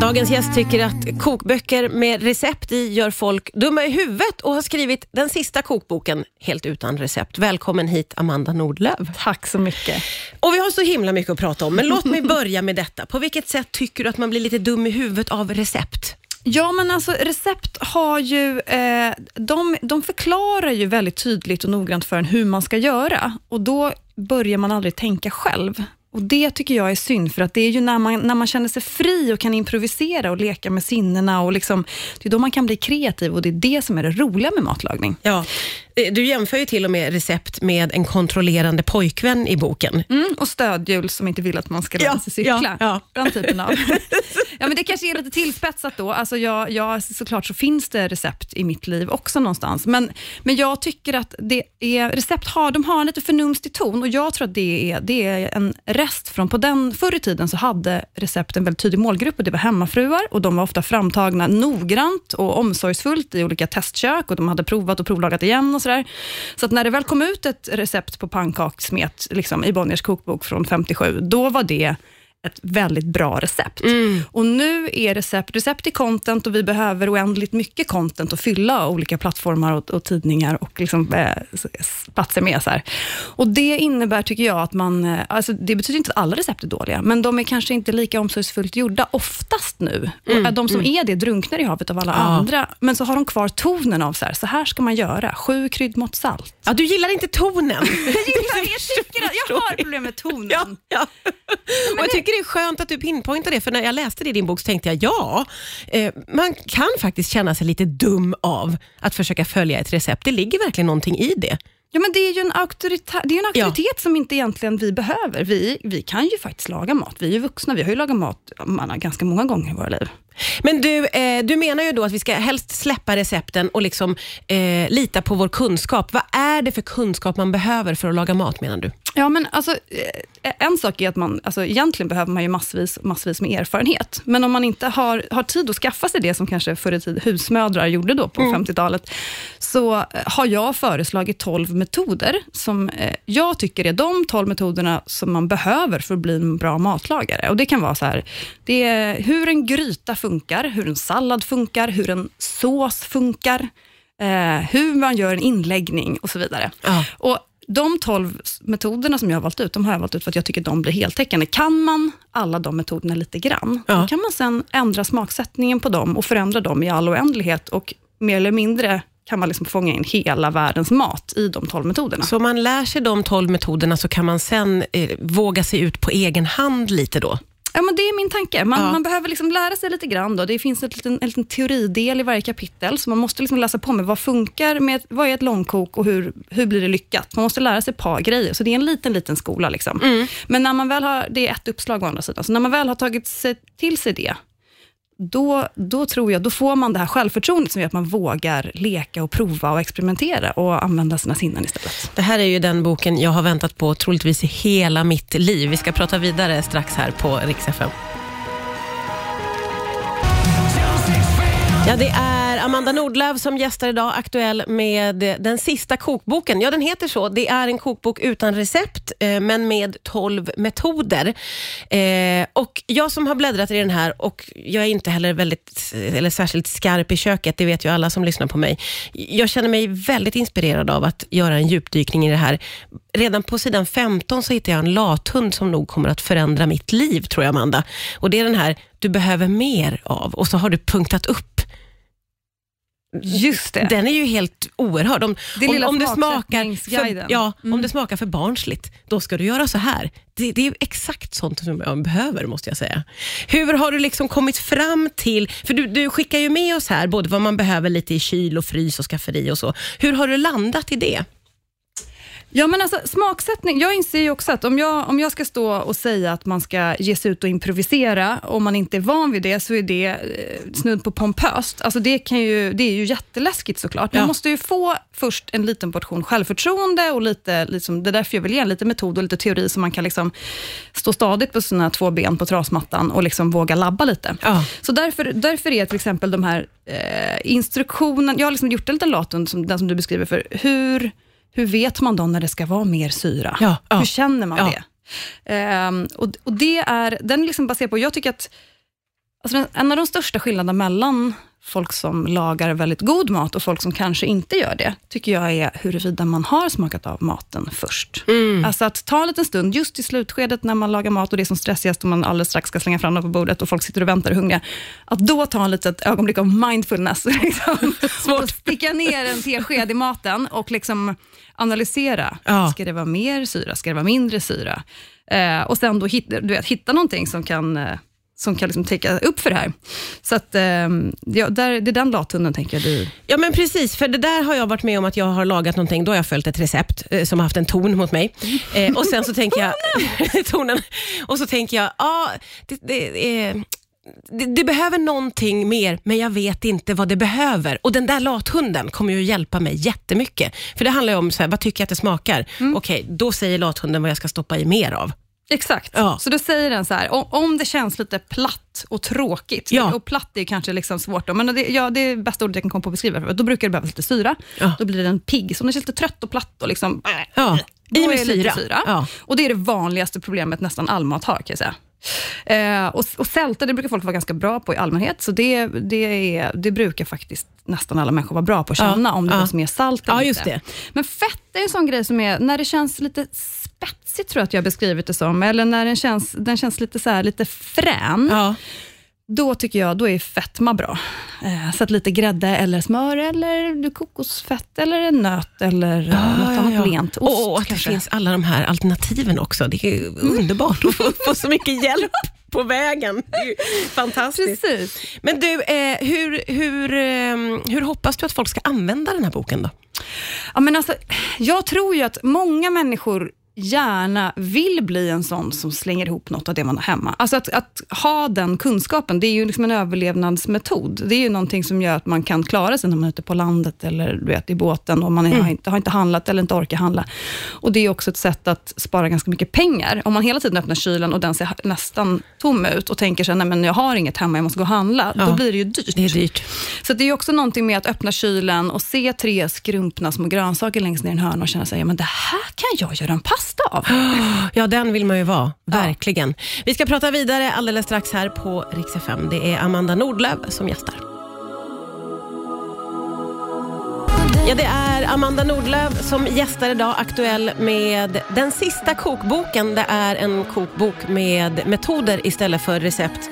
Dagens gäst tycker att kokböcker med recept i gör folk dumma i huvudet och har skrivit den sista kokboken helt utan recept. Välkommen hit Amanda Nordlöf. Tack så mycket. Och vi har så himla mycket att prata om, men låt mig börja med detta. På vilket sätt tycker du att man blir lite dum i huvudet av recept? Ja, men alltså recept har ju, eh, de, de förklarar ju väldigt tydligt och noggrant för en hur man ska göra och då börjar man aldrig tänka själv. Och Det tycker jag är synd, för att det är ju när man, när man känner sig fri och kan improvisera och leka med sinnena, och liksom, det är då man kan bli kreativ och det är det som är det roliga med matlagning. Ja, eh, du jämför ju till och med recept med en kontrollerande pojkvän i boken. Mm, och stödhjul som inte vill att man ska lära Ja, sig cykla. ja, ja. Den typen av. ja, men det kanske är lite tillspetsat då. Alltså jag, jag, såklart så finns det recept i mitt liv också någonstans, men, men jag tycker att det är, recept har, de har en lite förnumstig ton och jag tror att det är, det är en rest från, på den, förr i tiden så hade recept en väldigt tydlig målgrupp och det var hemmafruar och de var ofta framtagna noggrant och omsorgsfullt i olika testkök och de hade provat och provlagat igen och sådär. Så att när det väl kom ut ett recept på pannkakssmet liksom, i Bonniers kokbok från 57, då var det ett väldigt bra recept. Och nu är recept, recept i content och vi behöver oändligt mycket content att fylla olika plattformar och, och tidningar och liksom, eh, platser med. Så här. Och Det innebär, tycker jag, att man... eh, Alltså, det betyder inte att alla recept är dåliga, men de är kanske inte lika omsorgsfullt gjorda oftast nu. Och de som är det drunknar i havet av alla andra, men så har de kvar tonen av så här, så här ska man göra, sju kryddmått salt. Ja, du gillar inte tonen. Jag gillar, jag tycker jag har problem med tonen. Ja, ja. Och jag tycker det är skönt att du pinpointar det, för när jag läste det i din bok så tänkte jag, ja, eh, man kan faktiskt känna sig lite dum av att försöka följa ett recept. Det ligger verkligen någonting i det. Ja, men det är ju en, auktorita- det är en Ja. auktoritet som inte egentligen vi behöver. Vi, vi kan ju faktiskt laga mat. Vi är ju vuxna. Vi har ju lagat mat man, ganska många gånger i våra liv. Men du, eh, du menar ju då att vi ska helst släppa recepten och liksom eh, lita på vår kunskap. Vad är det för kunskap man behöver för att laga mat menar du? Ja, men alltså, eh, en sak är att man, alltså, egentligen behöver man ju massvis, massvis med erfarenhet. Men om man inte har, har tid att skaffa sig det som kanske förr i tiden husmödrar gjorde då på 50-talet, så eh, har jag föreslagit 12 metoder som eh, jag tycker är de 12 metoderna som man behöver för att bli en bra matlagare. Och Det kan vara så här, det är hur en gryta funkar, hur en sallad funkar, hur en sås funkar, eh, hur man gör en inläggning och så vidare. Ja. Och de 12 metoderna som jag har valt ut, de har jag valt ut för att jag tycker de blir heltäckande. Kan man alla de metoderna lite grann, Ja. då kan man sen ändra smaksättningen på dem och förändra dem i all oändlighet och mer eller mindre kan man liksom fånga in hela världens mat i de 12 metoderna. Så om man lär sig de 12 metoderna så kan man sen eh, våga sig ut på egen hand lite då? Ja, men det är min tanke. Man, Ja. man behöver liksom lära sig lite grann. Då. Det finns ett liten, en liten teoridel i varje kapitel, så man måste liksom läsa på med vad funkar, med, vad är ett långkok och hur, hur blir det lyckat? Man måste lära sig ett par grejer, så det är en liten, liten skola. Liksom. Men när man väl har, det är ett uppslag å andra sidan, så när man väl har tagit sig till sig det, då, då tror jag, då får man det här självförtroendet som gör att man vågar leka och prova och experimentera och använda sina sinnen istället. Det här är ju den boken jag har väntat på troligtvis i hela mitt liv. Vi ska prata vidare strax här på Rix FM. Ja, det är Amanda Nordlöf som gästar idag, aktuell med den sista kokboken. Ja, den heter så. Det är en kokbok utan recept, eh, men med 12 metoder. Eh, och Jag som har bläddrat i den här, och jag är inte heller väldigt, eller särskilt skarp i köket, det vet ju alla som lyssnar på mig. Jag känner mig väldigt inspirerad av att göra en djupdykning i det här. Redan på sidan 15 så hittar jag en lathund som nog kommer att förändra mitt liv, tror jag Amanda. Och Det är den här, du behöver mer av, och så har du punktat upp Just det. den är ju helt oerhörd. Om, Det om, om, det smakar för, ja, om Mm. det smakar för barnsligt, då ska du göra så här. Det, det är exakt sånt som jag behöver, måste jag säga. Hur har du liksom kommit fram till, för du, du skickar ju med oss här, både vad man behöver lite i kyl och frys och skafferi och så. Hur har du landat i det? Ja, men alltså smaksättning. Jag inser ju också att om jag, om jag ska stå och säga att man ska ge sig ut och improvisera, om man inte är van vid det, så är det eh, snudd på pompöst. Alltså det, kan ju, det är ju jätteläskigt såklart. Man Ja. måste ju få först en liten portion självförtroende och lite, liksom, det är därför jag vill ge en lite metod och lite teori, så man kan liksom stå stadigt på sina två ben på trasmattan och liksom våga labba lite. Ja. Så därför, därför är till exempel de här eh, instruktionen, jag har liksom gjort en liten latund, som, den som du beskriver, för hur, hur vet man då när det ska vara mer syra? Ja, ja. Hur känner man Ja. det? Ehm, och, och det är, den är liksom baserad på, jag tycker att Alltså en av de största skillnaderna mellan folk som lagar väldigt god mat och folk som kanske inte gör det, tycker jag är huruvida man har smakat av maten först. Mm. Alltså att ta en liten stund, just i slutskedet när man lagar mat och det är som stressigast och man alldeles strax ska slänga fram det på bordet och folk sitter och väntar och hungriga. Att då ta en litet ögonblick av mindfulness liksom, och sticka ner en tesked i maten och liksom analysera. Ja. Ska det vara mer syra? Ska det vara mindre syra? Eh, och sen då hit, du vet, hitta någonting som kan eh, som kan liksom täcka upp för det här. Så att, eh, ja, där, det är den lathunden tänker jag du... Ja men precis, för det där har jag varit med om att jag har lagat någonting, då har jag följt ett recept eh, som har haft en ton mot mig. Eh, och sen så tänker jag, tonen, och så tänker jag, ja, det, det, är- det, det behöver någonting mer, men jag vet inte vad det behöver. Och den där lathunden kommer ju hjälpa mig jättemycket. För det handlar ju om, så här, vad tycker jag att det smakar? Okej, då säger lathunden vad jag ska stoppa i mer av. Exakt. Ja. Så då säger den så här, om, det känns lite platt och tråkigt, Ja. och platt är kanske liksom svårt, då, men det, ja, det är bästa ordet jag kan komma på att beskriva det, för då brukar det behövas lite syra. Ja. Då blir den pigg. Så om det känns lite trött och platt och liksom, Ja, då i med är det lite syra. Och det är det vanligaste problemet nästan all mat har, kan jag säga. Eh, och, och sälta, det brukar folk vara ganska bra på i allmänhet, så det, det, är, det brukar faktiskt nästan alla människor vara bra på att Ja, känna om det ja. behövs mer salt eller Ja, inte. just det. Men fett är en sån grej som är, när det känns lite spetsigt, tror jag att jag har beskrivit det som, eller när den känns, den känns lite, så här, lite frän, Ja. Då tycker jag då är fetma bra. Eh, så att lite grädde eller smör, eller kokosfett, eller en nöt, eller eh, något annat lent. Ost och, och att det kanske. finns alla de här alternativen också. Det är ju underbart att få, få så mycket hjälp på vägen. Det fantastiskt. Precis. Men du, eh, hur, hur, eh, hur hoppas du att folk ska använda den här boken då? Ja, men alltså, jag tror ju att många människor gärna vill bli en sån som slänger ihop något av det man har hemma. Alltså att, att ha den kunskapen, det är ju liksom en överlevnadsmetod. Det är ju någonting som gör att man kan klara sig när man är ute på landet eller du vet, i båten och man är, har, inte, har inte handlat eller inte orkar handla. Och Det är också ett sätt att spara ganska mycket pengar. Om man hela tiden öppnar kylen och den ser nästan tom ut och tänker sig, nej men jag har inget hemma, jag måste gå och handla. Ja. Då blir det ju dyrt. Det är dyrt. Så det är också någonting med att öppna kylen och se tre skrumpna små grönsaker längst ner i en hörna och känna sig, ja, men det här kan jag göra en pasta av. Ja, den vill man ju vara. Verkligen. Vi ska prata vidare alldeles strax här på Rix FM. Det är Amanda Nordlöf som gästar. Ja, det är Amanda Nordlöf som gästar idag, aktuell med den sista kokboken. Det är en kokbok med metoder istället för recept.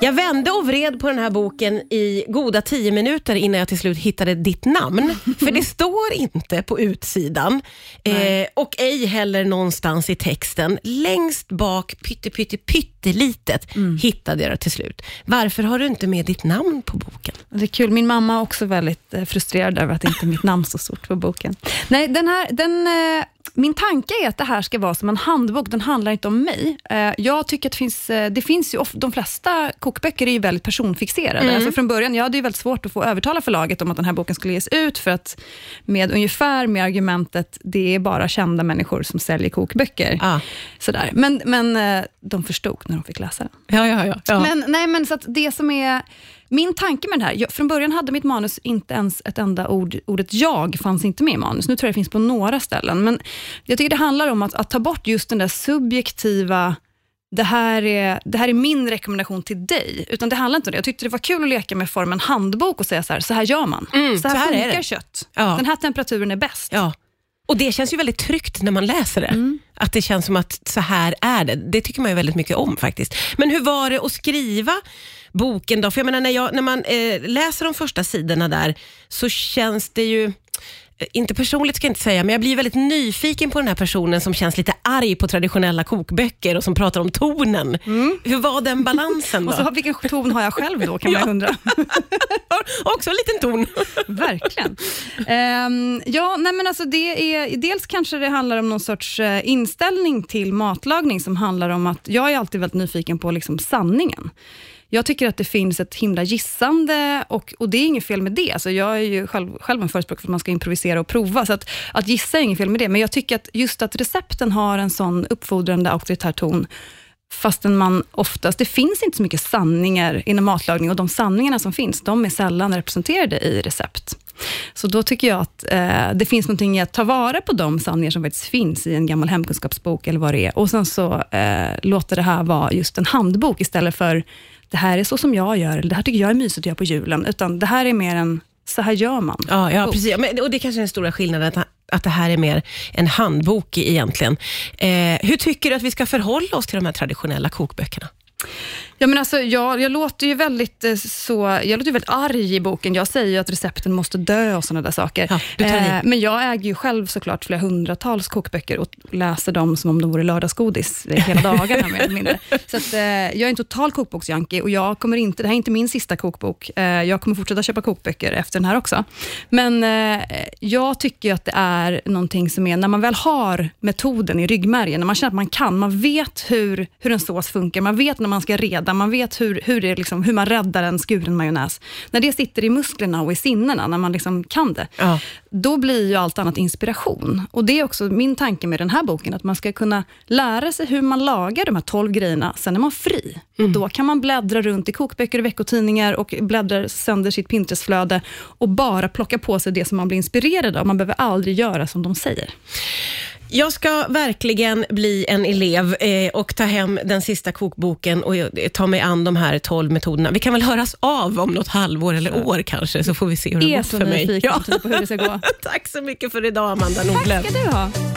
Jag vände och vred på den här boken i goda tio minuter innan jag till slut hittade ditt namn. För det står inte på utsidan eh, och ej heller någonstans i texten. Längst bak, pytte, pytte, pyttelitet, hittade jag det till slut. Varför har du inte med ditt namn på boken? Det är kul. Min mamma är också väldigt eh, frustrerad över att inte mitt namn står stort på boken. Nej, den här, den, eh, min tanke är att det här ska vara som en handbok. Den handlar inte om mig. Eh, jag tycker att det finns, eh, det finns ju de flesta kokböcker är ju väldigt personfixerade. Alltså från början, jag hade ju väldigt svårt att få övertala förlaget om att den här boken skulle ges ut, för att med ungefär med argumentet, det är bara kända människor som säljer kokböcker. Ah. Sådär. Men, men eh, de förstod när de fick läsa den. Ja, ja, ja. ja. Men, nej, men så att det som är min tanke med det här, jag, från början hade mitt manus inte ens ett enda ord, ordet jag fanns inte med i manus. Nu tror jag det finns på några ställen, men jag tycker det handlar om att, att ta bort just den där subjektiva det här, är, det här är min rekommendation till dig. Utan det handlar inte om det. Jag tyckte det var kul att leka med formen handbok och säga så här, så här gör man. Mm, så här, så här är funkar kött. Ja. Den här temperaturen är bäst. Ja. Och det känns ju väldigt tryggt när man läser det. Att det känns som att så här är det. Det tycker man ju väldigt mycket om faktiskt. Men hur var det att skriva boken då? För jag menar, när, jag, när man eh, läser de första sidorna där så känns det ju eh, inte personligt ska jag inte säga, men jag blir väldigt nyfiken på den här personen som känns lite arg på traditionella kokböcker och som pratar om tonen. Hur var den balansen då? Och så, vilken ton har jag själv då, kan man undra. Också en liten ton. Verkligen. Ehm, ja, nej men alltså det är, dels kanske det handlar om någon sorts eh, inställning till matlagning som handlar om att jag är alltid väldigt nyfiken på liksom sanningen. Jag tycker att det finns ett himla gissande och, och det är inget fel med det. Alltså jag är ju själv, själv en förespråkare för att man ska improvisera och prova, så att, att gissa är inget fel med det. Men jag tycker att just att recepten har en sån uppfordrande auktoritär ton, fastän man oftast, det finns inte så mycket sanningar inom matlagning och de sanningarna som finns, de är sällan representerade i recept. Så då tycker jag att eh, det finns någonting i att ta vara på de sanningar som faktiskt finns i en gammal hemkunskapsbok eller vad det är och sen så eh, låta det här vara just en handbok istället för det här är så som jag gör, eller det här tycker jag är mysigt att göra på julen, utan det här är mer en, så här gör man. Ja, ja precis. Men, och det kanske är den stora skillnaden, att, att det här är mer en handbok egentligen. Eh, hur tycker du att vi ska förhålla oss till de här traditionella kokböckerna? Ja, men alltså, jag, jag låter ju väldigt eh, så, jag låter ju väldigt arg i boken. Jag säger ju att recepten måste dö och sådana där saker. Ja, i. men jag äger ju själv såklart flera hundratals kokböcker och läser dem som om de vore lördagsgodis eh, hela dagarna mer eller mindre. Så att, eh, jag är en total kokboksjunkie och jag kommer inte, det här är inte min sista kokbok. Eh, jag kommer fortsätta köpa kokböcker efter den här också. Men eh, jag tycker att det är någonting som är, när man väl har metoden i ryggmärgen, när man känner att man kan, man vet hur, hur en sås funkar, man vet när man ska reda, man vet hur, hur, det liksom, hur man räddar en skuren majonnäs. När det sitter i musklerna och i sinnena, när man liksom kan det, Ja. då blir ju allt annat inspiration. Och Det är också min tanke med den här boken, att man ska kunna lära sig hur man lagar de här 12 grejerna, sen är man fri. Och Då kan man bläddra runt i kokböcker och veckotidningar och bläddra sönder sitt Pinterestflöde och bara plocka på sig det som man blir inspirerad av. Man behöver aldrig göra som de säger. Jag ska verkligen bli en elev eh, och ta hem den sista kokboken och eh, ta mig an de här 12 metoderna. Vi kan väl höras av om något halvår eller år kanske, så får vi se hur det är så för mig. nyfiken typ på hur det ska gå. Tack så mycket för idag, Amanda Nordlöf. Tack ska du ha.